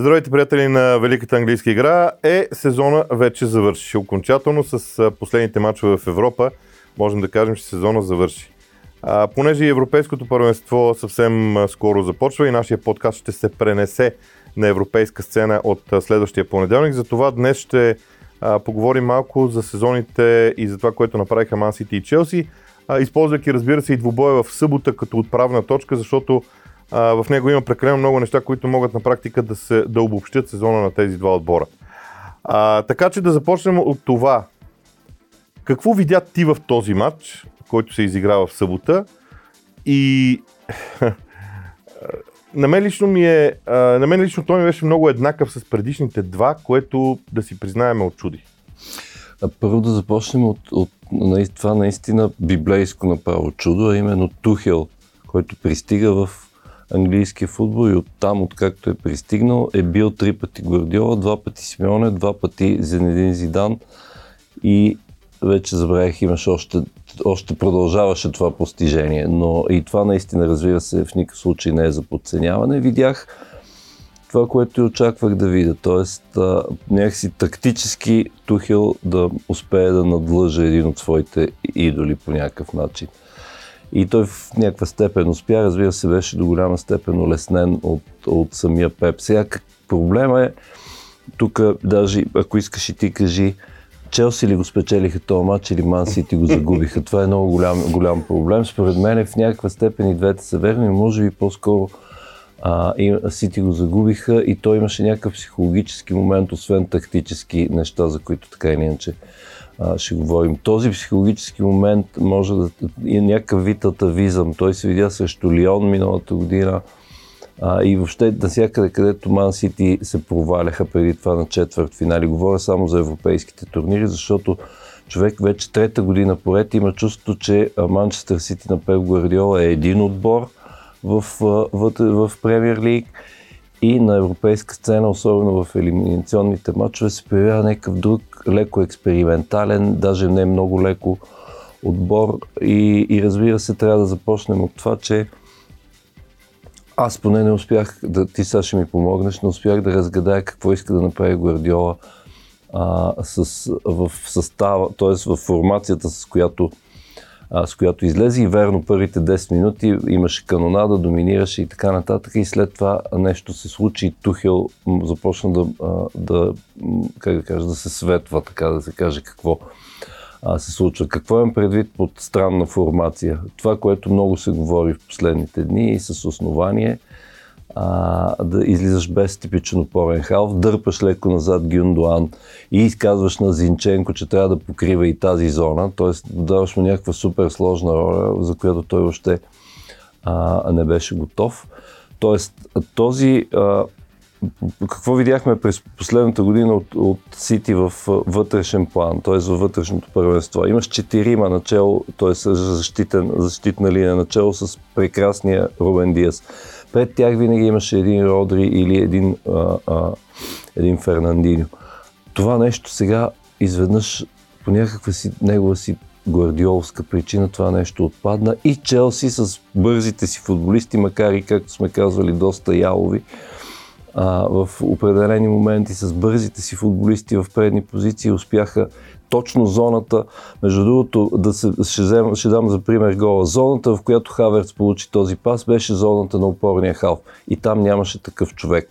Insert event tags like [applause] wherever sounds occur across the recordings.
Здравейте, приятели на Великата английска игра. Е, сезона вече завърши. Окончателно с последните мачове в Европа можем да кажем, че сезона завърши. А, понеже Европейското първенство съвсем скоро започва и нашия подкаст ще се пренесе на европейска сцена от следващия понеделник, затова днес ще а, поговорим малко за сезоните и за това, което направиха Ман Сити и Челси, а, използвайки разбира се и двубоя в събота като отправна точка, защото в него има прекалено много неща, които могат на практика да, се, да обобщят сезона на тези два отбора. А, така че да започнем от това. Какво видя ти в този матч, който се изиграва в събота? И [laughs] на мен лично ми е, на мен лично той ми беше много еднакъв с предишните два, което да си признаем очуди. Първо да започнем от, от това наистина библейско направо чудо, а именно Тухел, който пристига в английския футбол и оттам, откакто е пристигнал, е бил три пъти Гвардиола, два пъти Симеоне, два пъти Зенедин Зидан и вече забравих, имаше още, още продължаваше това постижение, но и това наистина, разбира се, в никакъв случай не е за подценяване. Видях това, което и очаквах да видя, т.е. някакси тактически Тухил да успее да надлъжа един от своите идоли по някакъв начин. И той в някаква степен успя, разбира се, беше до голяма степен улеснен от, от самия Пеп. Сега проблема е, тук даже ако искаш и ти кажи, Челси ли го спечелиха този матч или Ман Сити го загубиха? Това е много голям, голям проблем. Според мен е в някаква степен и двете са верни, може би по-скоро а, и Сити го загубиха и той имаше някакъв психологически момент, освен тактически неща, за които така или иначе ще говорим. Този психологически момент може да е някакъв вид атавизъм. Той се видя срещу Лион миналата година а, и въобще навсякъде, където Ман Сити се проваляха преди това на четвърт финали. Говоря само за европейските турнири, защото човек вече трета година поред има чувство, че Манчестър Сити на Пеп Гвардиола е един отбор в, в, в Премьер Лиг и на европейска сцена, особено в елиминационните матчове, се появява някакъв друг леко експериментален, даже не много леко отбор и, и разбира се, трябва да започнем от това, че аз поне не успях, да, ти сега ще ми помогнеш, не успях да разгадая какво иска да направи Гвардиола а, с, в състава, т.е. в формацията, с която, а, с която излезе и верно първите 10 минути имаше канонада, доминираше и така нататък и след това нещо се случи и Тухел започна да, да, как да кажа, да се светва, така да се каже какво а, се случва. Какво имам предвид под странна формация? Това, което много се говори в последните дни и с основание, а, да излизаш без типичен опорен халф, дърпаш леко назад Гюндуан и изказваш на Зинченко, че трябва да покрива и тази зона, т.е. даваш му някаква супер сложна роля, за която той още а, не беше готов. Тоест, този а, какво видяхме през последната година от, от Сити в вътрешен план, т.е. във вътрешното първенство? Имаш четирима начало, т.е. защитен, защитна линия начало с прекрасния Рубен Диас. Пред тях винаги имаше един Родри или един, а, а, един Фернандиньо. Това нещо сега изведнъж по някаква си, негова си гвардиолска причина това нещо отпадна и Челси с бързите си футболисти, макар и както сме казвали доста ялови, а, в определени моменти с бързите си футболисти в предни позиции успяха точно зоната, между другото, да се, ще, взем, ще дам за пример гола, зоната, в която Хаверц получи този пас, беше зоната на опорния халф. И там нямаше такъв човек.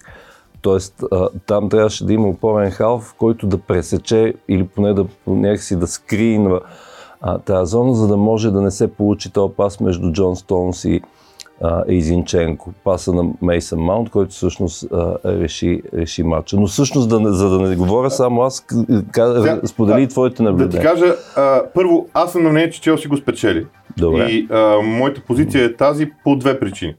Тоест, там трябваше да има опорен халф, който да пресече или поне да някакси да скринва тази зона, за да може да не се получи този пас между Джон Стоунс и, а, Изинченко. Паса на Мейсън Маунт, който всъщност а, реши, реши матча. Но всъщност, да за да не говоря само аз, Сега, сподели да, твоите наблюдения. Да ти кажа, а, първо, аз съм на мнение, че Челси го спечели. Добре. И а, моята позиция е тази по две причини.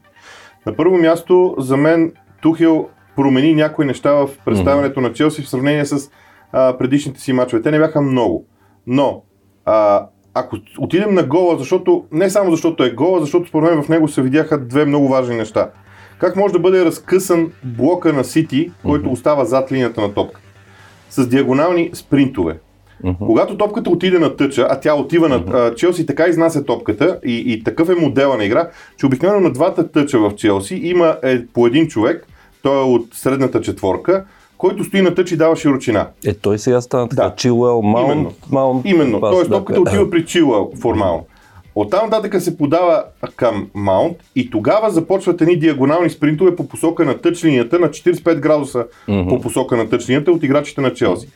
На първо място, за мен Тухил промени някои неща в представянето mm-hmm. на Челси в сравнение с а, предишните си мачове. Те не бяха много. Но а, ако отидем на гола, защото не само защото е гола, защото според мен в него се видяха две много важни неща. Как може да бъде разкъсан блока на Сити, който mm-hmm. остава зад линията на топка? С диагонални спринтове. Mm-hmm. Когато топката отиде на тъча, а тя отива на Челси, така изнася топката и, и такъв е модела на игра, че обикновено на двата тъча в Челси има е, по един човек, той е от средната четворка, който стои на тъч и дава широчина. Е, той сега стана така. Да. Чилуел, Маунт, Именно. Маунт. Именно. пас, Тоест да, топката е. отива при Чилуел формално. Оттам нататък се подава към Маунт и тогава започват едни диагонални спринтове по посока на тъч линията на 45 градуса по посока на тъч линията от играчите на Челси.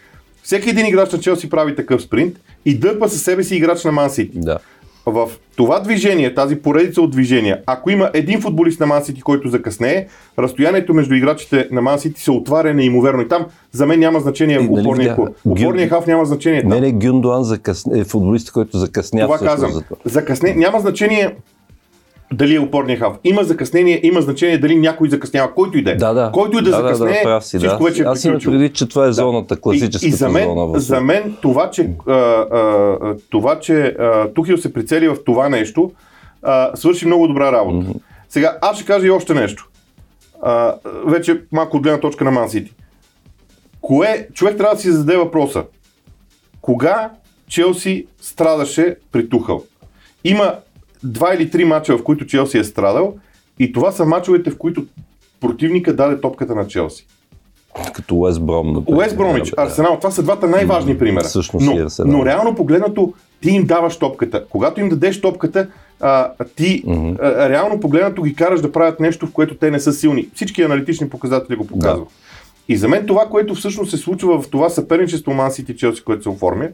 Всеки един играч на Челси прави такъв спринт и дърпа със себе си играч на Ман Сити. Да. В това движение, тази поредица от движения, ако има един футболист на Ман Сити, който закъснее, разстоянието между играчите на Ман Сити се отваря неимоверно. И там за мен няма значение нали опорния, видя- опорния хаф няма значение. Там. Не, не, Гюндуан закъсне, е футболист, който закъсня Това казвам. за това. Закъсне... Няма значение дали е опорния хаф. Има закъснение, има значение дали някой закъснява. Който и да е. Да, да. Който и да, да, да, закъснее, да, си, всичко да. вече е Аз имам предвид, че това е зоната, класическата и, и за мен, зона. В... за мен това, че, а, а, това, че а, Тухил се прицели в това нещо, а, свърши много добра работа. Mm-hmm. Сега, аз ще кажа и още нещо. А, вече малко от гледна точка на Ман Сити. Кое, човек трябва да си зададе въпроса. Кога Челси страдаше при Тухъл? Има два или три мача, в които Челси е страдал и това са мачовете, в които противника даде топката на Челси. Като Уест Бром. Уест Бромич, Да, Арсенал, това са двата най-важни примера. всъщност но, но реално погледнато, ти им даваш топката. Когато им дадеш топката, а, ти а, реално погледнато ги караш да правят нещо, в което те не са силни. Всички аналитични показатели го показват. И за мен това, което всъщност се случва в това съперничество Ман Сити Челси, което се оформя,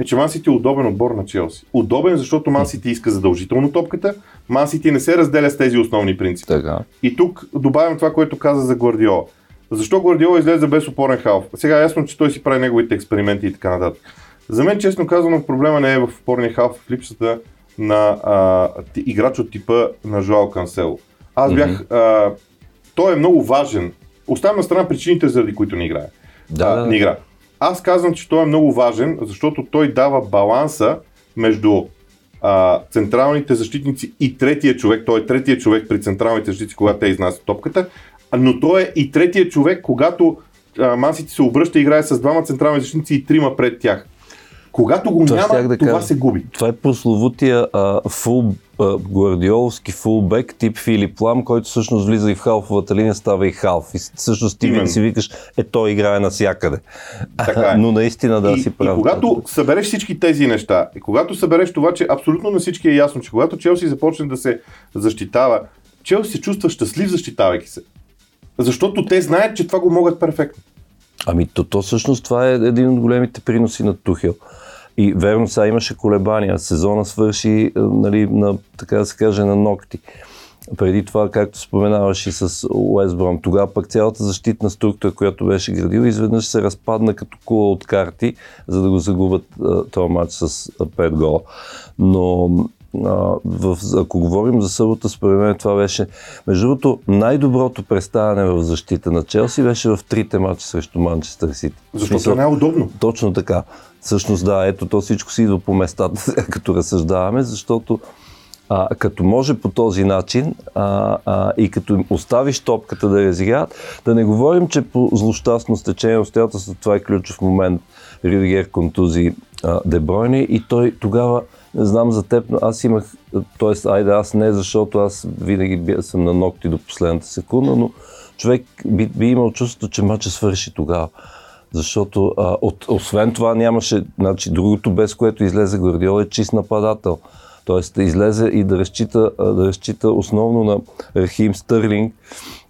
е, че Ман Сити е удобен отбор на Челси. Удобен, защото Ман Сити иска задължително топката, Ман Сити не се разделя с тези основни принципи. Така. И тук добавям това, което каза за Гвардиола. Защо Гвардиола излезе без опорен халф? Сега е ясно, че той си прави неговите експерименти и така нататък. За мен, честно казано, проблема не е в опорния халф, в липсата на а, играч от типа на Жоал Кансело. Аз бях... А, той е много важен. Оставям на страна причините, заради които не играе. Да, а, не игра. Аз казвам, че той е много важен, защото той дава баланса между а, централните защитници и третия човек. Той е третия човек при централните защитници, когато те изнасят топката, но той е и третия човек, когато Мансити се обръща и играе с двама централни защитници и трима пред тях. Когато го Това няма, да това кажа. се губи. Това е прословутия а, фул, а, гвардиоловски фулбек тип Филип Лам, който всъщност влиза и в халфовата линия, става и халф. И всъщност ти Именно. си викаш, е той играе навсякъде. Така [laughs] е. Но наистина да и, си прав. и когато събереш всички тези неща, и когато събереш това, че абсолютно на всички е ясно, че когато Челси започне да се защитава, Челси се чувства щастлив защитавайки се. Защото те знаят, че това го могат перфектно. Ами то, то всъщност това е един от големите приноси на Тухел. И верно, сега имаше колебания. Сезона свърши, е, нали, на, така да се каже, на ногти. Преди това, както споменаваш и с Уест Бром, тогава пък цялата защитна структура, която беше градил, изведнъж се разпадна като кула от карти, за да го загубят а, този матч с а, 5 гола. Но а, в, ако говорим за събота, според мен това беше, между другото, най-доброто представяне в защита на Челси беше в трите матча срещу Манчестър Сити. Защото е най-удобно. Точно така. Всъщност да, ето то всичко си идва по местата, [laughs] като разсъждаваме, защото а, като може по този начин а, а, и като оставиш топката да разиграят, да не говорим, че по злощастно стечение обстоятелства това е ключов момент. Рюдигер контузи а, Дебройне и той тогава, не знам за теб, но аз имах, т.е. айде аз не, защото аз винаги съм на ногти до последната секунда, но човек би, би имал чувството, че матча свърши тогава. Защото а, от, освен това нямаше, значи другото без което излезе Гвардиола е чист нападател. Тоест да излезе и да разчита, да разчита основно на Рахим Стърлинг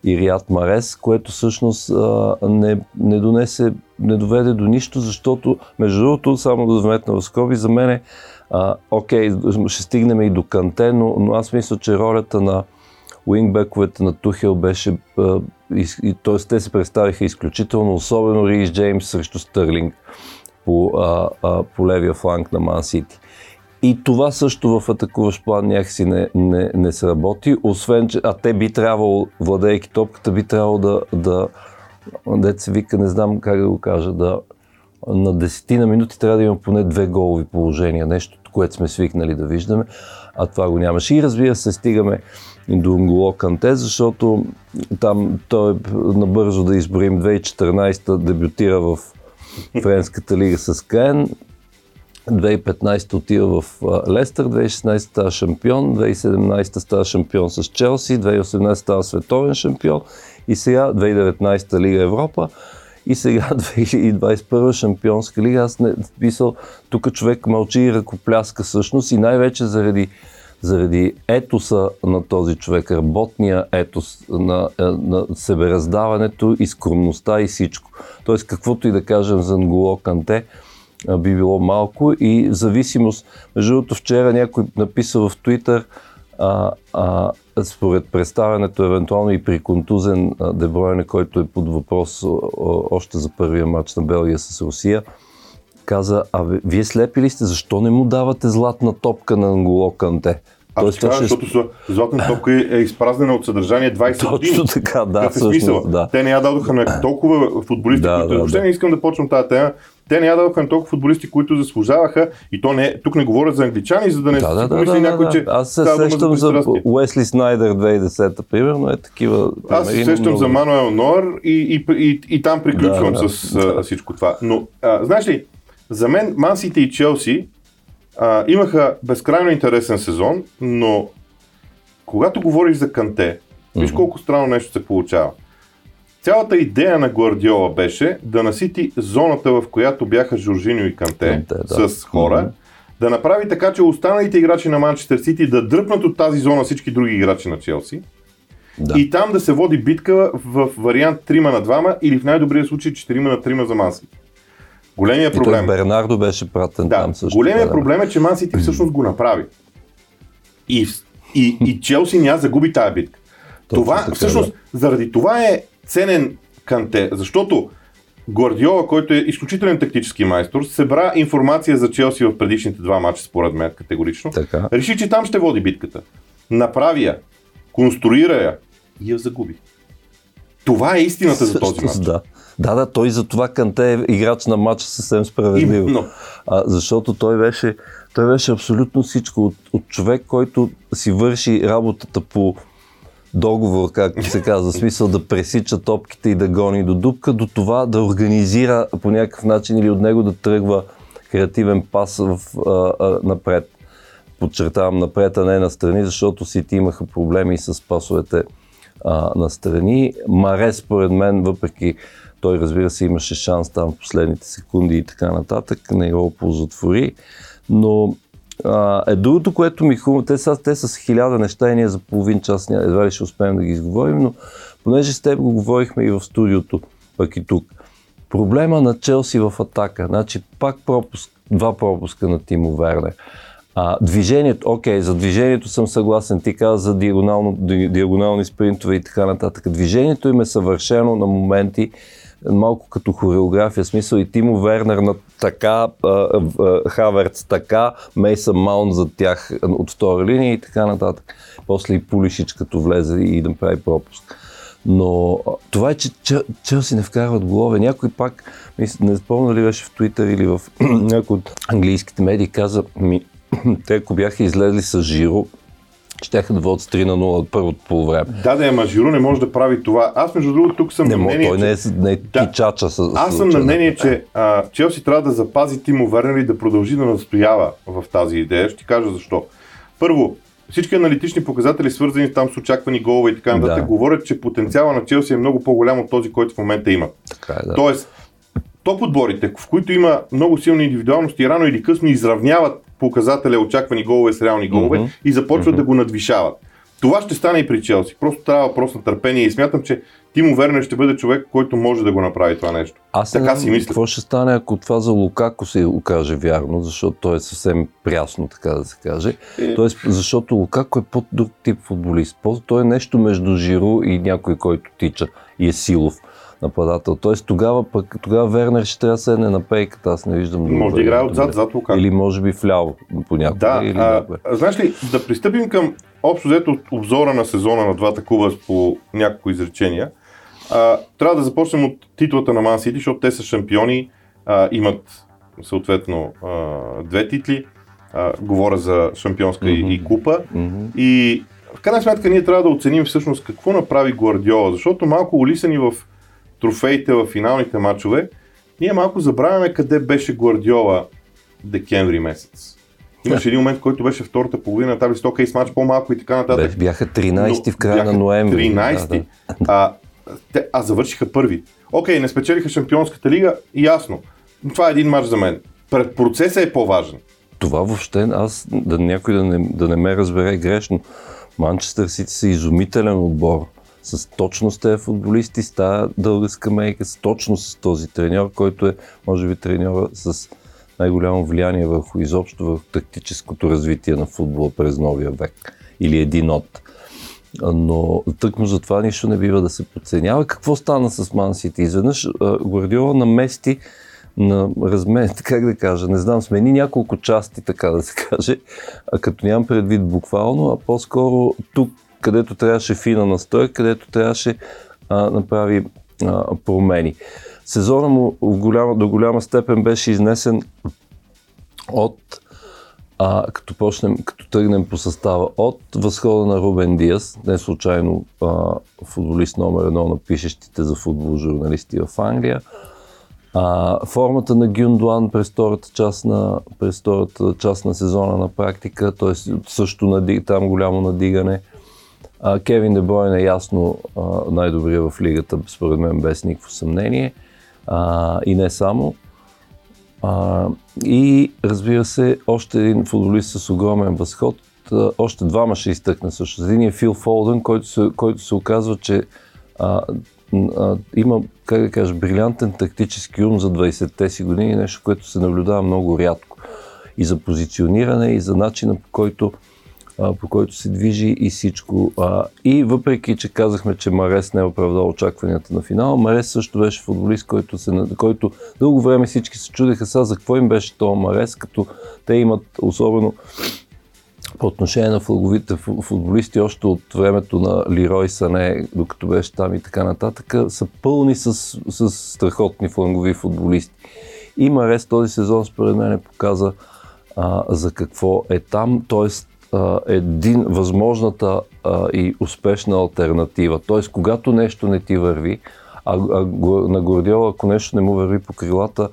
и Риат Марес, което всъщност а, не, не донесе, не доведе до нищо, защото между другото, само да вметна в скоби, за мен е, а, окей, ще стигнем и до Канте, но, но аз мисля, че ролята на уингбековете на Тухел беше, т.е. те се представиха изключително, особено Рис Джеймс срещу Стърлинг по, а, а, по левия фланг на Ман Сити. И това също в атакуващ план някакси не, не, не сработи, освен, че, а те би трябвало, владейки топката, би трябвало да, да се вика, не знам как да го кажа, да на десетина минути трябва да има поне две голови положения, нещо, което сме свикнали да виждаме, а това го нямаше. И разбира се, стигаме до Нголо Канте, защото там той набързо да изборим 2014 дебютира в Френската лига с Каен, 2015 отива в Лестър, 2016 става шампион, 2017 става шампион с Челси, 2018 става световен шампион и сега 2019 Лига Европа и сега [laughs] 2021 шампионска лига. Аз не писал, тук човек мълчи и ръкопляска всъщност и най-вече заради, заради етоса на този човек, работния етос на, на себераздаването и скромността и всичко. Тоест, каквото и да кажем за Нголо Канте, би било малко и зависимост. Между другото, вчера някой написа в Твитър, а, а, според представянето, евентуално и при контузен Дебройне, който е под въпрос още за първия матч на Белгия с Русия, каза, а вие слепи ли сте, защо не му давате златна топка на Анголо Канте? Аз Тоест, това, ще... защото златна топка е изпразнена от съдържание 20 Точно години. Точно така, да. Какъв е смисъл? Да. Те не я дадоха на толкова футболисти, да, които... Да, въобще да. не искам да почвам тази тема. Те не я дадоха на толкова футболисти, които заслужаваха. И то не, тук не говоря за англичани, за да не да, да, да, да, някой, че Аз се сещам за, Уесли Снайдер 2010, примерно, е такива. Аз се сещам много... за Мануел Нор и, и, и, и, и там приключвам да, с да. всичко това. Но, а, знаеш ли, за мен Мансите и Челси а, имаха безкрайно интересен сезон, но когато говориш за Канте, виж колко странно нещо се получава. Цялата идея на Гвардиола беше да насити зоната, в която бяха Жоржиньо и Канте, Канте да. с хора, да направи така, че останалите играчи на Манчестър Сити да дръпнат от тази зона всички други играчи на Челси. Да. И там да се води битка в вариант 3 на 2 или в най-добрия случай 4 на 3 за Манси. Големия проблем. И Бернардо беше пратен да, там също. Големия да, проблем е, че Ман Сити всъщност го направи. И, и, и [laughs] Челси няма загуби тая битка. Това, така, всъщност, да. заради това е ценен Канте, защото Гвардиола, който е изключителен тактически майстор, събра информация за Челси в предишните два мача, според мен, категорично. Така. Реши, че там ще води битката. Направи я, конструира я и я загуби. Това е истината за този мач. Да. Да, да, той за това Канте е играч на матча съвсем справедливо. А, защото той беше, той беше абсолютно всичко. От, от човек, който си върши работата по договор, както се казва, смисъл да пресича топките и да гони до дупка, до това да организира по някакъв начин или от него да тръгва креативен пас в, а, а, напред. Подчертавам напред, а не на страни, защото Сити имаха проблеми с пасовете а, на страни. Маре, според мен, въпреки той, разбира се, имаше шанс там в последните секунди и така нататък, не го оползотвори, но а, е другото, което ми хубаво, те са, те са с хиляда неща и ние за половин час едва ли ще успеем да ги изговорим, но понеже с теб го говорихме и в студиото, пък и тук. Проблема на Челси в атака, значи пак пропуск, два пропуска на Тимо Вернер. А, движението, окей, за движението съм съгласен. Ти каза за диагонално, диагонални спринтове и така нататък. Движението им е съвършено на моменти малко като хореография, смисъл и Тимо Вернер на така, Хаверц така, Мейса Маунт за тях от втора линия и така нататък. После и Пулишич като влезе и да прави пропуск. Но това е, че Челси не вкарват голове. Някой пак, не спомня ли беше в Твитър или в [clears throat] някои от английските медии, каза, ми, [clears throat] те ако бяха излезли с Жиро, щяха да водят с 3 на 0 от първото полувреме. Да, да, ама Жиро не може да прави това. Аз, между другото, тук съм не, на мнение, той не е, не е да, чача с, Аз съм на мнение, че а, Челси трябва да запази Тимо Вернер и да продължи да настоява в тази идея. Ще ти кажа защо. Първо, всички аналитични показатели, свързани там с очаквани голове и така нататък, да. говорят, че потенциала на Челси е много по-голям от този, който в момента има. Така е, да. Тоест, топ отборите, в които има много силни индивидуалности, рано или късно изравняват показателя очаквани голове с реални голове mm-hmm. и започват mm-hmm. да го надвишават. Това ще стане и при Челси. Просто трябва въпрос на търпение и смятам, че Тимо Вернер ще бъде човек, който може да го направи това нещо. Аз така си мисля. Какво ще стане, ако това за Лукако се окаже вярно, защото той е съвсем прясно, така да се каже. Е... Тоест, защото Лукако е по-друг тип футболист. Той е нещо между Жиро и някой, който тича и е силов нападател. Тоест тогава пък тогава Вернер ще трябва да седне на пейката, аз не виждам. Може да играе отзад, зад Лукако. Или може би вляво понякога. Да, или а, а, знаеш ли, да пристъпим към общо взето обзора на сезона на двата клуба по няколко изречения. А, трябва да започнем от титлата на Ман Сити, защото те са шампиони, а, имат съответно а, две титли. А, говоря за шампионска mm-hmm. и, и купа. Mm-hmm. И в крайна сметка ние трябва да оценим всъщност какво направи Гвардиола, защото малко улисани в трофеите в финалните матчове, ние малко забравяме къде беше Гвардиола декември месец. Имаше един момент, който беше втората половина на таблицата, окей, с матч по-малко и така нататък. Бяха 13 в края на ноември. 13 да, да. А, те, а завършиха първи. Окей, не спечелиха Шампионската лига, ясно. Това е един матч за мен. Пред процеса е по-важен. Това въобще, аз, да някой да не, да не ме разбере грешно, Манчестър Сити са изумителен отбор. С точно с тези футболисти, с тази дълга скамейка, с точно с този треньор, който е, може би, треньора с най-голямо влияние върху изобщо върху тактическото развитие на футбола през новия век. Или един от. Но тъкмо за това нищо не бива да се подценява. Какво стана с Ман Сити? Изведнъж Гвардиола намести на размер, [laughs] как да кажа, не знам, смени няколко части, така да се каже, а като нямам предвид буквално, а по-скоро тук, където трябваше фина настой, където трябваше а, направи а, промени. Сезона му в голяма, до голяма степен беше изнесен от а, като, почнем, като тръгнем по състава от възхода на Рубен Диас, не случайно а, футболист номер едно на пишещите за футбол журналисти в Англия, а, формата на Гюндуан през втората част на, през втората част на сезона на практика, т.е. също там голямо надигане. А, Кевин Дебройн е ясно а, най-добрия в лигата, според мен без никакво съмнение. А, и не само. А, и разбира се, още един футболист с огромен възход. Още двама ще изтъкна също. Един е Фил Фолден, който се, който се оказва, че а, а, има, как да кажа, брилянтен тактически ум за 20-те си години, нещо, което се наблюдава много рядко. И за позициониране, и за начина по който, по който се движи и всичко. И въпреки, че казахме, че Марес не е оправдал очакванията на финала, Марес също беше футболист, който, се, който дълго време всички се чудеха сега за какво им беше този Марес, като те имат особено по отношение на флаговите футболисти, още от времето на Лирой Сане, докато беше там и така нататък, са пълни с, с страхотни флангови футболисти. И Марес този сезон, според мен, показа а, за какво е там, т.е. един възможната а, и успешна альтернатива. Т.е. когато нещо не ти върви, а, а на Гордиола, ако нещо не му върви по крилата,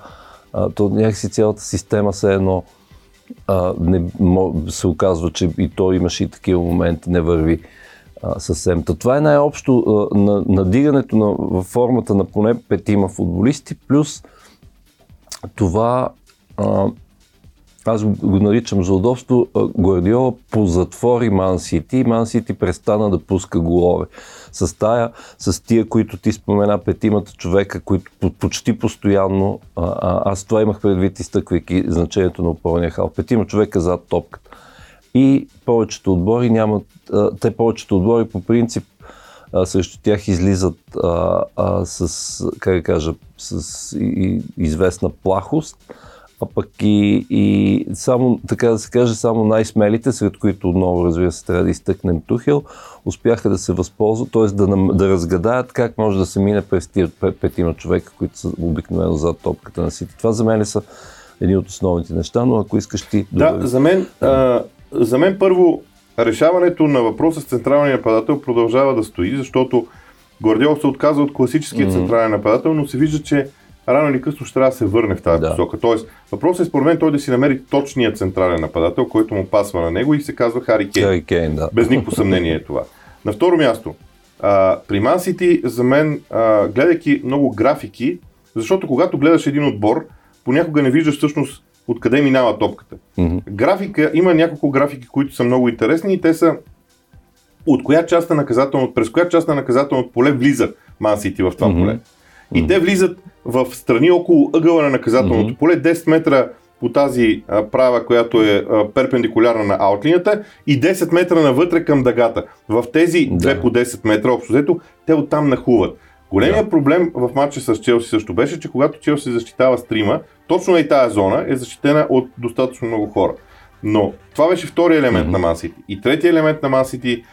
а, то някакси цялата система се едно а, не, се оказва, че и то имаше и такива моменти, не върви а, съвсем. Та това е най-общо а, на, надигането на, в формата на поне петима футболисти, плюс това а, аз го наричам за удобство, Гвардиола позатвори Ман Сити и Ман Сити престана да пуска голове. С тая, с тия, които ти спомена, петимата човека, които почти постоянно, а, аз това имах предвид, изтъквайки значението на опорния хал, петима човека зад топката. И повечето отбори нямат, а, те повечето отбори по принцип а, срещу тях излизат а, а, с, как да кажа, с и, известна плахост а пък и, и само, така да се каже, само най-смелите, сред които отново, разбира се, трябва да изтъкнем Тухел, успяха да се възползват, т.е. Да, да разгадаят как може да се мине през тия петима човека, които са обикновено зад топката на Сити. Това за мен са едни от основните неща, но ако искаш ти... Да, да за мен, а, за мен първо решаването на въпроса с централния нападател продължава да стои, защото Гордиол се отказва от класическия mm-hmm. централен нападател, но се вижда, че рано или късно ще трябва да се върне в тази да. посока. Тоест, въпросът е според мен той да си намери точния централен нападател, който му пасва на него и се казва Хари Кейн. Хари Кейн да. Без никакво съмнение е това. На второ място, а, при City, за мен, а, гледайки много графики, защото когато гледаш един отбор, понякога не виждаш всъщност откъде минава топката. Mm-hmm. Графика, има няколко графики, които са много интересни и те са от коя част на наказателно, през коя част на наказателното поле влиза City в това mm-hmm. поле. И mm-hmm. те влизат в страни около ъгъла на наказателното mm-hmm. поле, 10 метра по тази а, права, която е а, перпендикулярна на аутлинията и 10 метра навътре към дъгата. В тези да. 2 по 10 метра общо взето, те оттам нахуват. Големият да. проблем в матча с Челси също беше, че когато Челси защитава стрима, точно и тази зона е защитена от достатъчно много хора. Но това беше втори елемент mm-hmm. на Мансити. И третия елемент на Мансити,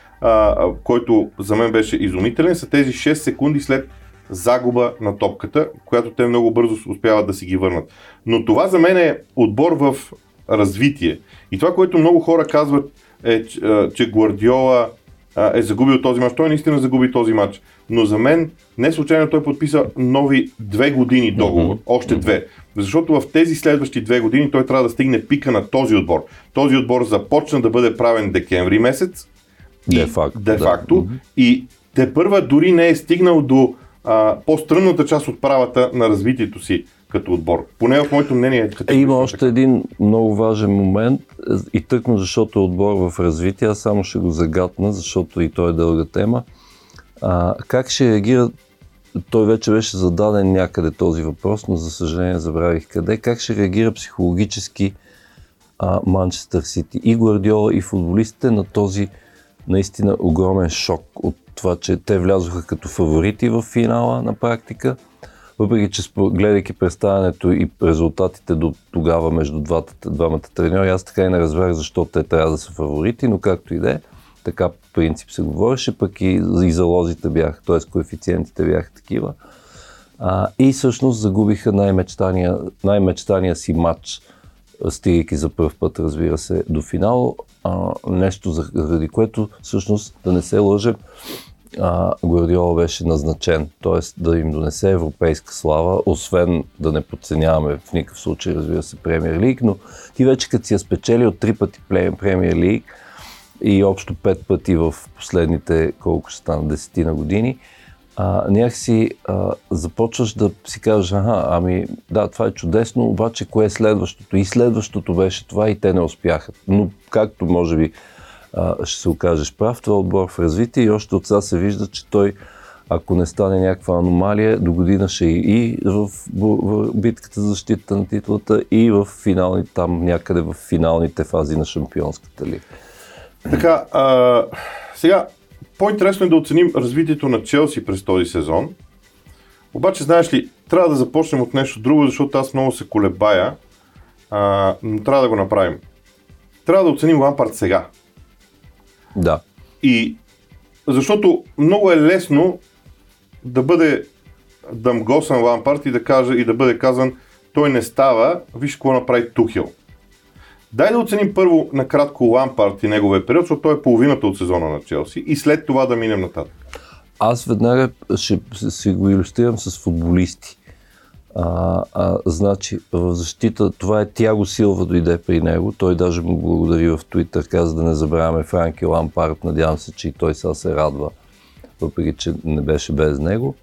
който за мен беше изумителен, са тези 6 секунди след загуба на топката, която те много бързо успяват да си ги върнат. Но това за мен е отбор в развитие. И това, което много хора казват е, че Гвардиола е загубил този матч. Той наистина загуби този матч. Но за мен не случайно той подписа нови две години договор. Mm-hmm. Още две. Защото в тези следващи две години той трябва да стигне пика на този отбор. Този отбор започна да бъде правен декември месец. Де факто. Де факто. Да. И те първа дори не е стигнал до а, по-стръмната част от правата на развитието си като отбор. Поне в моето мнение. Е, има още един много важен момент и тъкно защото е отбор в развитие, аз само ще го загатна, защото и той е дълга тема. А, как ще реагира, той вече беше зададен някъде този въпрос, но за съжаление забравих къде, как ще реагира психологически Манчестър Сити и Гвардиола и футболистите на този наистина огромен шок от това, че те влязоха като фаворити в финала на практика. Въпреки, че гледайки представянето и резултатите до тогава между двата, двамата треньори, аз така и не разбрах защо те трябва да са фаворити, но както и да е, така принцип се говореше, пък и, и залозите бяха, т.е. коефициентите бяха такива. А, и всъщност загубиха най-мечтания, най-мечтания си матч, стигайки за първ път, разбира се, до финал. А, нещо, заради което всъщност, да не се лъжем, а, Гвардиола беше назначен, т.е. да им донесе европейска слава, освен да не подценяваме в никакъв случай, разбира се, Премьер Лиг, но ти вече като си я спечелил три пъти Премьер Лиг и общо пет пъти в последните, колко ще стана, десетина години, а, някакси а, започваш да си кажеш, ага, ами да, това е чудесно, обаче кое е следващото? И следващото беше това и те не успяха. Но както може би а, ще се окажеш прав, това е отбор в развитие и още от сега се вижда, че той, ако не стане някаква аномалия, до година ще и в битката за защита на титлата и в финални, там някъде в финалните фази на шампионската лига. Така, а, сега, по-интересно е да оценим развитието на Челси през този сезон. Обаче, знаеш ли, трябва да започнем от нещо друго, защото аз много се колебая, а, но трябва да го направим. Трябва да оценим Лампард сега. Да. И защото много е лесно да бъде дъмгосан Лампард и да, каже, и да бъде казан той не става, виж какво направи Тухил. Дай да оценим първо накратко Лампард и неговия период, защото той е половината от сезона на Челси и след това да минем нататък. Аз веднага ще си го иллюстрирам с футболисти. А, а, значи, в защита, това е Тяго Силва дойде при него. Той даже му благодари в Твитър, каза да не забравяме Франки Лампард. Надявам се, че и той сега се радва, въпреки че не беше без него.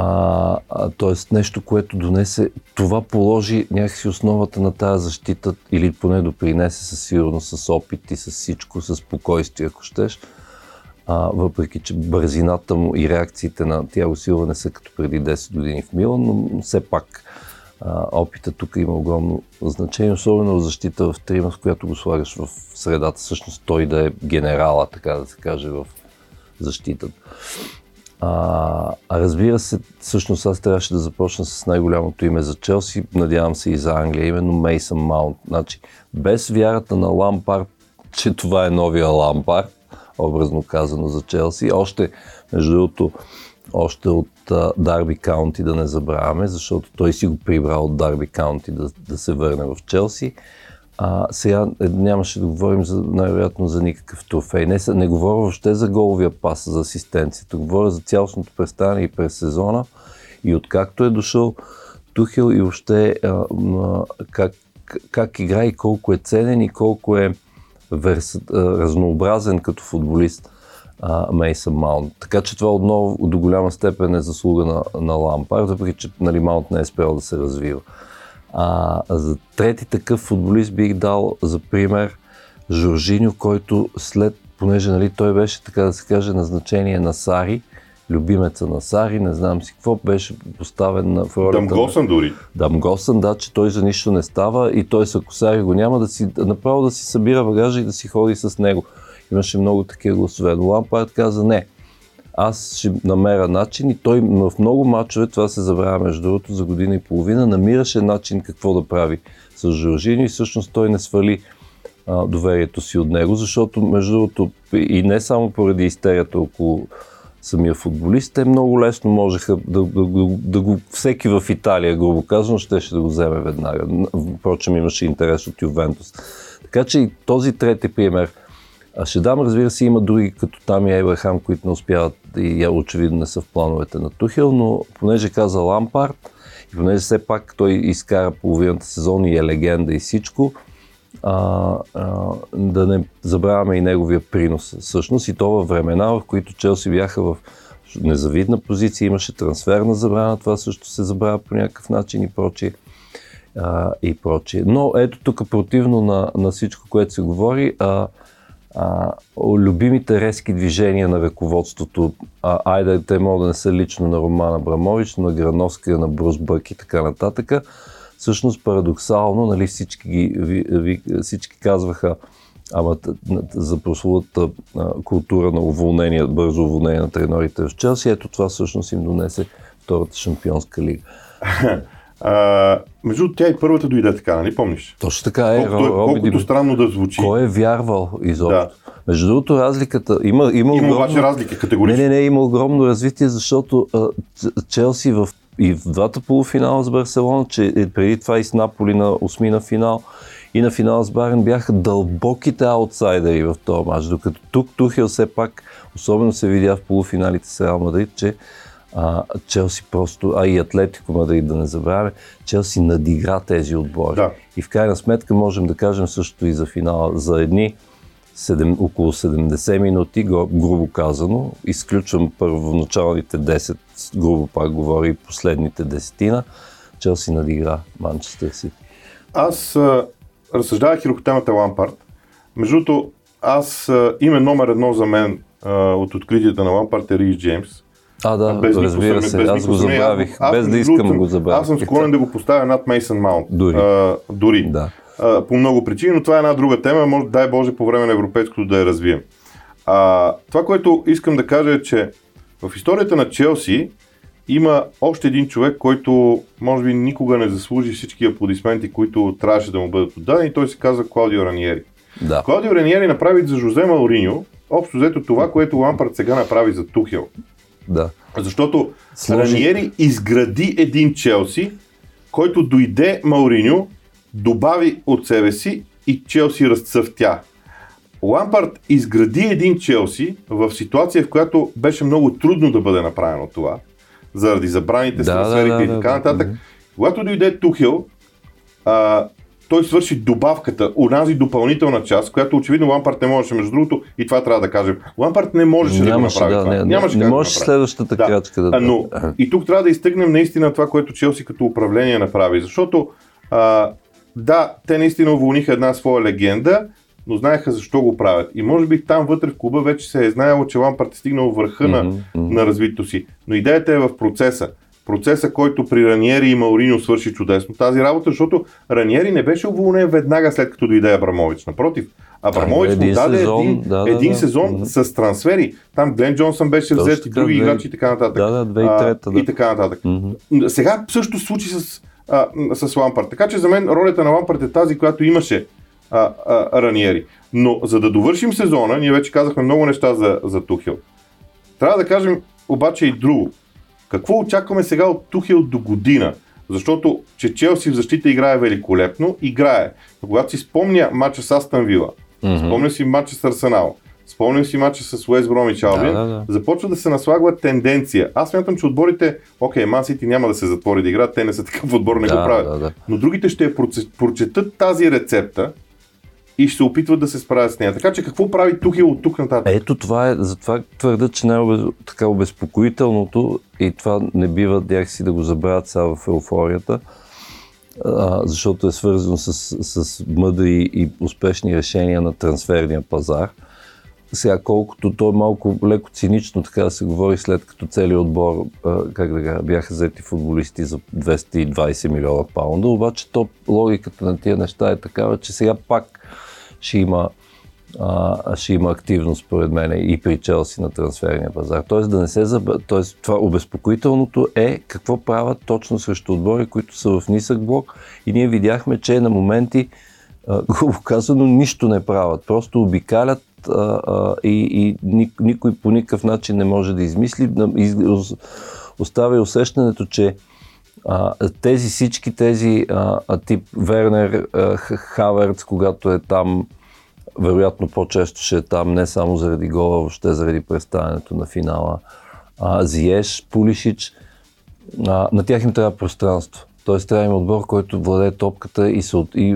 А, а, тоест нещо, което донесе, това положи някакси основата на тази защита или поне допринесе със сигурност, с опит и с всичко, с спокойствие, ако щеш. А, въпреки, че бързината му и реакциите на Тяго Силва не са като преди 10 години в Милан, но все пак а, опита тук има огромно значение, особено в защита в трима, с която го слагаш в средата. Всъщност той да е генерала, така да се каже, в защитата. А, а разбира се, всъщност аз трябваше да започна с най-голямото име за Челси, надявам се и за Англия, именно Мейсън Маунт. Значи, без вярата на Лампард, че това е новия Лампард, образно казано за Челси, още, между другото, още от Дарби Каунти да не забравяме, защото той си го прибрал от Дарби Каунти да, да се върне в Челси. А, сега е, нямаше да говорим за, най-вероятно за никакъв трофей. Не, не говоря въобще за головия пас, за асистенцията. Говоря за цялостното представяне и през сезона и откакто е дошъл Тухел и въобще а, а, как, как играе и колко е ценен и колко е верс, а, разнообразен като футболист Мейсън Маунт. Така че това отново до голяма степен е заслуга на, на Лампар, въпреки че нали, Маунт не е спрял да се развива. А, за трети такъв футболист бих дал за пример Жоржиньо, който след, понеже нали, той беше, така да се каже, назначение на Сари, любимеца на Сари, не знам си какво, беше поставен на ролята. Дамгосън дори. Дамгосън, да, че той за нищо не става и той с Сари го няма да си, направо да си събира багажа и да си ходи с него. Имаше много такива гласове. Но Лампард каза не аз ще намеря начин и той в много мачове, това се забравя между другото за година и половина, намираше начин какво да прави с Жоржини и всъщност той не свали а, доверието си от него, защото между другото и не само поради истерията около самия футболист, те много лесно можеха да, да, да, да го, всеки в Италия, грубо казано, щеше да го вземе веднага. Впрочем имаше интерес от Ювентус. Така че и този трети пример – а ще дам, разбира се, има други като там и Ебрахам, които не успяват и очевидно не са в плановете на Тухил, но понеже каза Лампард И понеже все пак той изкара половината сезон и е легенда и всичко, а, а, да не забравяме и неговия принос. Всъщност и то във времена, в които Челси бяха в незавидна позиция, имаше трансферна забрана, това също се забравя по някакъв начин и прочие. И прочие. Но ето тук противно на, на всичко, което се говори, а, а, любимите резки движения на ръководството, а, айде те могат да не са лично на Романа Брамович, на Грановска, на Брус Бък и така нататък, всъщност парадоксално, нали, всички, ги, ви, ви, всички казваха, ама за прословата култура на уволнение, бързо уволнение на тренорите в Челси, ето това всъщност им донесе втората шампионска лига. [laughs] А, между тя и първата дойде така, нали помниш? Точно така е. Колкото, колкото Диб... странно да звучи. Кой е вярвал изобщо? Да. Между другото, разликата. Има, има, има огромно... обаче разлика, категорично. Не, не, не, има огромно развитие, защото а, Челси в и в двата полуфинала с Барселона, че е преди това и с Наполи на осмина финал и на финал с Барен бяха дълбоките аутсайдери в този матч, докато тук Тухел все пак, особено се видя в полуфиналите с Реал Мадрид, че а, Челси просто, а и Атлетико Мадрид да не забравяме, Челси надигра тези отбори. Да. И в крайна сметка можем да кажем също и за финала. За едни 7, около 70 минути, грубо казано, изключвам първоначалните 10, грубо пак говори, последните десетина, Челси надигра Манчестър Сити. Аз а, разсъждавах и темата Лампард. Между другото, аз а, име номер едно за мен а, от откритията на Лампард е Рис Джеймс. А, да, без разбира се, без аз го забравих, аз, без да искам го забравих. Аз съм склонен да го поставя над Мейсън Маунт. Дори. А, дори. Да а, по много причини, но това е една друга тема, може, дай Боже, по време на европейското да я развием. А, това, което искам да кажа е, че в историята на Челси има още един човек, който може би никога не заслужи всички аплодисменти, които трябваше да му бъдат отдадени. Той се казва Клаудио Раниери. Да. Клаудио Раниери направи за Жозе Мауриньо общо взето това, което Лампард сега направи за Тухел. Да. Защото. Раниери изгради един Челси, който дойде Мауриньо добави от себе си и Челси разцъфтя. Лампард изгради един Челси в ситуация, в която беше много трудно да бъде направено това, заради забраните, да, трансферите да, да, и така нататък. Да, да. Когато дойде Тухел, а, той свърши добавката, унази допълнителна част, която очевидно Лампард не можеше, между другото, и това трябва да кажем. Лампард не можеше Нямаше, да го направи да, това. Не, Нямаше не можеше да следващата да. крачка да. Но и тук трябва да изтъгнем наистина това, което Челси като управление направи, защото а, да, те наистина уволниха една своя легенда, но знаеха защо го правят. И може би там вътре в клуба вече се е знаело, че Лампард е стигнал върха mm-hmm. на, на развитието си. Но идеята е в процеса. Процеса, който при Раниери и Маурино свърши чудесно тази работа, защото Раниери не беше уволнен веднага след като дойде Абрамович. Напротив, Абрамович му даде сезон, един, да, да, един да, сезон да. с трансфери. Там Глен Джонсън беше Точно взет и други играчи и така нататък. Да, да, 2003, да. И така нататък. Mm-hmm. Сега също случи с а, с Лампард. Така че за мен ролята на Лампард е тази, която имаше а, а, Раниери. Но за да довършим сезона, ние вече казахме много неща за, за Тухел. Трябва да кажем обаче и друго. Какво очакваме сега от Тухел до година? Защото, че Челси в защита играе великолепно, играе. Но когато си спомня матча с Астан Вила, mm-hmm. спомня си матча с Арсенал, Спомням си мача с Уест Бромич Албин, да, да, да. започва да се наслагва тенденция. Аз смятам, че отборите, окей, Ман Сити няма да се затвори да играят, те не са такъв отбор, не да, го правят. Да, да. Но другите ще прочетат тази рецепта и ще се опитват да се справят с нея. Така че какво прави тук от тук нататък? Ето това е, затова твърда, че най- така обезпокоителното и това не бива някакси да го забравят сега в еуфорията, а, защото е свързано с, с мъдри и успешни решения на трансферния пазар – сега, колкото то е малко леко цинично, така да се говори, след като целият отбор, как да кажа, бяха взети футболисти за 220 милиона паунда, обаче то логиката на тия неща е такава, че сега пак ще има, а, ще има активност, според мен, и при Челси на трансферния пазар. Тоест, да не се заб... Тоест, това обезпокоителното е какво правят точно срещу отбори, които са в нисък блок. И ние видяхме, че на моменти, [laughs] грубо казано, нищо не правят. Просто обикалят а, а, и, и никой по никакъв начин не може да измисли. Из, оставя усещането, че а, тези всички тези а, тип Вернер, а, Хаверц, когато е там, вероятно по-често ще е там, не само заради гола, въобще заради представянето на финала. А, Зиеш, Пулишич, а, на тях им трябва пространство. Тоест трябва им отбор, който владее топката и,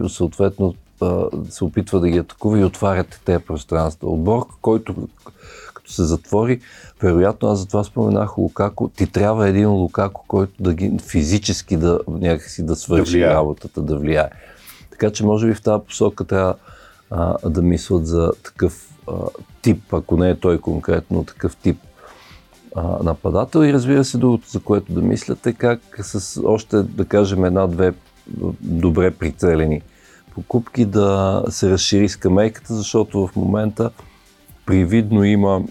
съответно се опитва да ги атакува и отварят тези пространства. Отбор, който като се затвори, вероятно аз затова споменах Лукако, ти трябва един Лукако, който да ги физически да някакси да свърши да работата, да влияе. Така че може би в тази посока трябва а, да мислят за такъв а, тип, ако не е той конкретно, такъв тип а, нападател. И разбира се, другото, за което да мислят е как с още, да кажем, една-две добре прицелени покупки да се разшири скамейката, защото в момента привидно има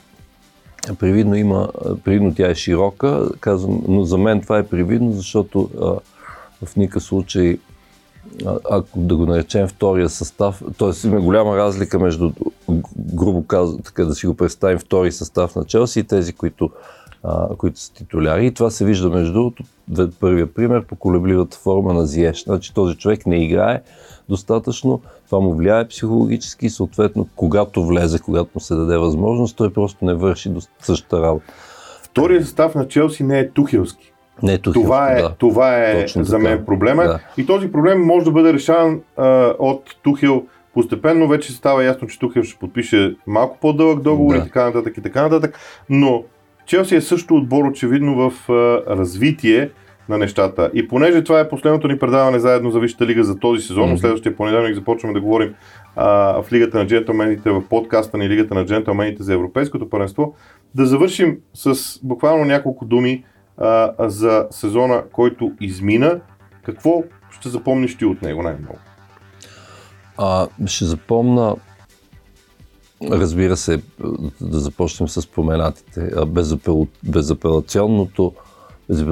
Привидно има, привидно тя е широка, казвам, но за мен това е привидно, защото а, в никакъв случай, а, ако да го наречем втория състав, т.е. има голяма разлика между, грубо казвам, така да си го представим, втори състав на Челси и тези, които, а, които са титуляри. И това се вижда между другото, първия пример, по колебливата форма на Зиеш. Значи този човек не играе достатъчно, това му влияе психологически и съответно, когато влезе, когато му се даде възможност, той просто не върши до същата работа. Вторият състав на Челси не е тухелски. Не е тухелски, това е, да. това е за мен така. проблема. Да. И този проблем може да бъде решаван а, от Тухел постепенно. Вече става ясно, че Тухел ще подпише малко по-дълъг договор да. и така нататък и така нататък. Но Челси е също отбор очевидно в развитие на нещата. И понеже това е последното ни предаване заедно за Висшата лига за този сезон, mm-hmm. следващия понеделник започваме да говорим а, в Лигата на джентълмените, в подкаста ни Лигата на джентълмените за Европейското първенство, да завършим с буквално няколко думи а, за сезона, който измина. Какво ще запомниш ти от него най-много? А, ще запомна разбира се, да започнем с споменатите, безапел... безапелационното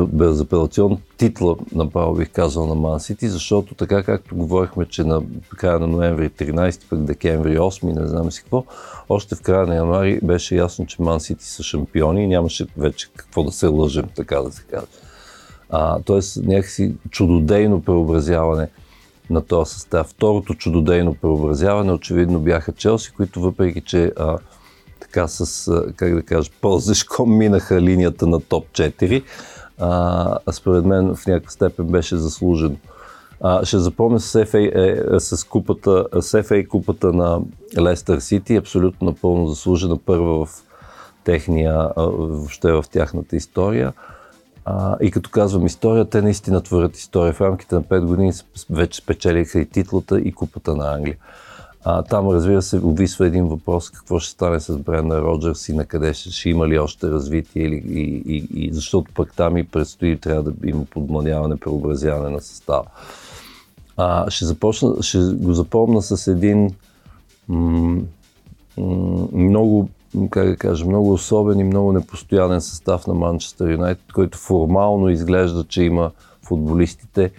безапелационна титла, направо бих казал, на Ман Сити, защото така както говорихме, че на края на ноември 13, пък декември 8, не знам си какво, още в края на януари беше ясно, че Ман Сити са шампиони и нямаше вече какво да се лъжем, така да се каже. Тоест някакси чудодейно преобразяване на този състав. Второто чудодейно преобразяване очевидно бяха Челси, които въпреки, че а, така с, как да кажа, пълзешком минаха линията на топ 4, а, според мен в някаква степен беше заслужен. А, ще запомня с FA, е, с, купата, с FA купата на Лестър Сити, абсолютно напълно заслужена първа в техния, въобще в тяхната история. А, и като казвам история, те наистина творят история. В рамките на 5 години вече спечелиха и титлата и купата на Англия. А, там, разбира се, обвисва един въпрос какво ще стане с Бренда Роджерс и на къде ще, ще има ли още развитие, или, и, и, и, защото пък там и предстои, трябва да има подманяване, преобразяване на състава. А, ще, започна, ще го запомна с един м- м- много, как да кажа, много особен и много непостоянен състав на Манчестър Юнайтед, който формално изглежда, че има футболистите,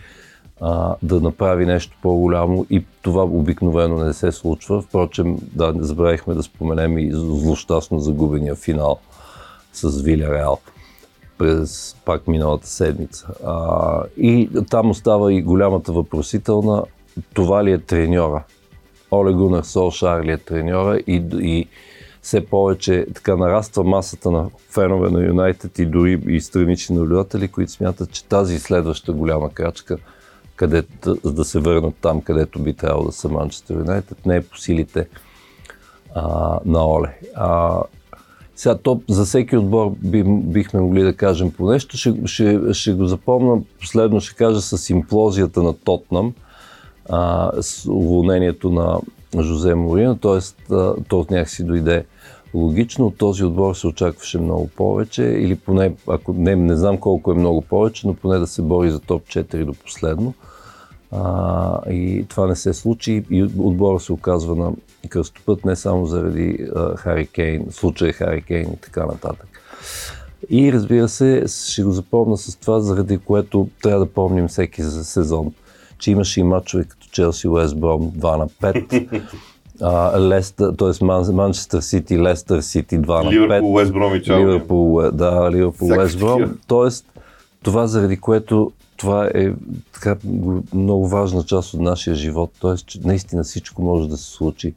а, да направи нещо по-голямо и това обикновено не се случва. Впрочем, да, не забравихме да споменем и злощастно загубения финал с Виля Реал през пак миналата седмица. А, и там остава и голямата въпросителна, това ли е треньора? Оле Гунар Солшар ли е треньора и, и все повече така нараства масата на фенове на Юнайтед и дори и странични наблюдатели, които смятат, че тази следваща голяма крачка – къде да, се върнат там, където би трябвало да са Манчестър Юнайтед, не е по силите а, на Оле. А, сега то за всеки отбор би, бихме могли да кажем по нещо. Ще, ще, ще го запомня, последно ще кажа с имплозията на Тотнам, а, с уволнението на Жозе Морина, т.е. то от някакси дойде логично. От този отбор се очакваше много повече, или поне, ако не, не знам колко е много повече, но поне да се бори за топ 4 до последно. А, и това не се случи и отбора се оказва на кръстопът не само заради а, Хари Кейн, случая Хари Кейн и така нататък. И разбира се, ще го запомня с това, заради което трябва да помним всеки за сезон, че имаше и матчове като Челси Уест Бром 2 на 5. [laughs] Лестър, т.е. Манчестър Сити, Лестър Сити 2 на 5. Ливърпул, Уест Бром и Челси. Ливърпул, да, Ливърпул, Уест Бром. Тоест, това заради което това е така много важна част от нашия живот. Тоест, че наистина всичко може да се случи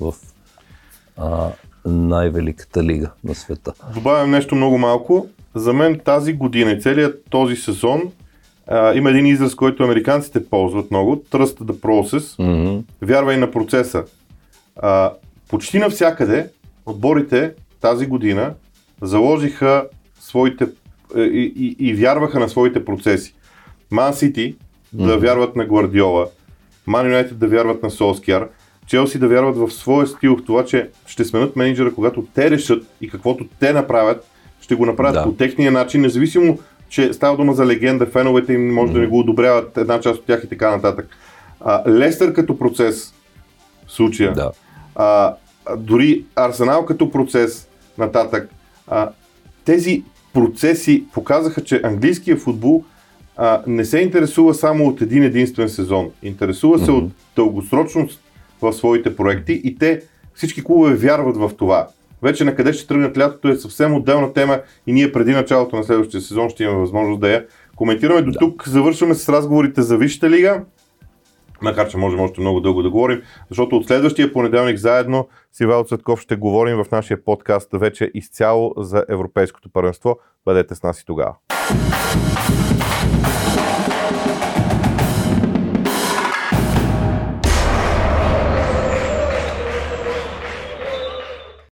в а, най-великата лига на света. Добавям нещо много малко. за мен тази година и целият този сезон а, има един израз, който американците ползват много, trust the process, mm-hmm. вярвай на процеса. А, почти навсякъде отборите тази година заложиха своите е, и, и, и вярваха на своите процеси. Ман Сити да Мгм. вярват на Гвардиола, Ман Юнайтед да вярват на Солскияр, Челси да вярват в своя стил, в това, че ще сменят менеджера, когато те решат и каквото те направят, ще го направят Да. по техния начин, независимо, че става дума за легенда, феновете им може да не го одобряват, една част от тях и така нататък. А, Лестър като процес, в случая, Да. а, дори Арсенал като процес нататък. А, тези процеси показаха, че английският футбол а, не се интересува само от един единствен сезон. Интересува се Мгм. от дългосрочност в своите проекти и те, всички клубове вярват в това. Вече на къде ще тръгнат лятото е съвсем отделна тема и ние преди началото на следващия сезон ще имаме възможност да я коментираме. До тук завършваме с разговорите за Висшата лига макар че можем още много дълго да говорим, защото от следващия понеделник заедно с Ивал Цветков ще говорим в нашия подкаст вече изцяло за Европейското първенство. Бъдете с нас и тогава.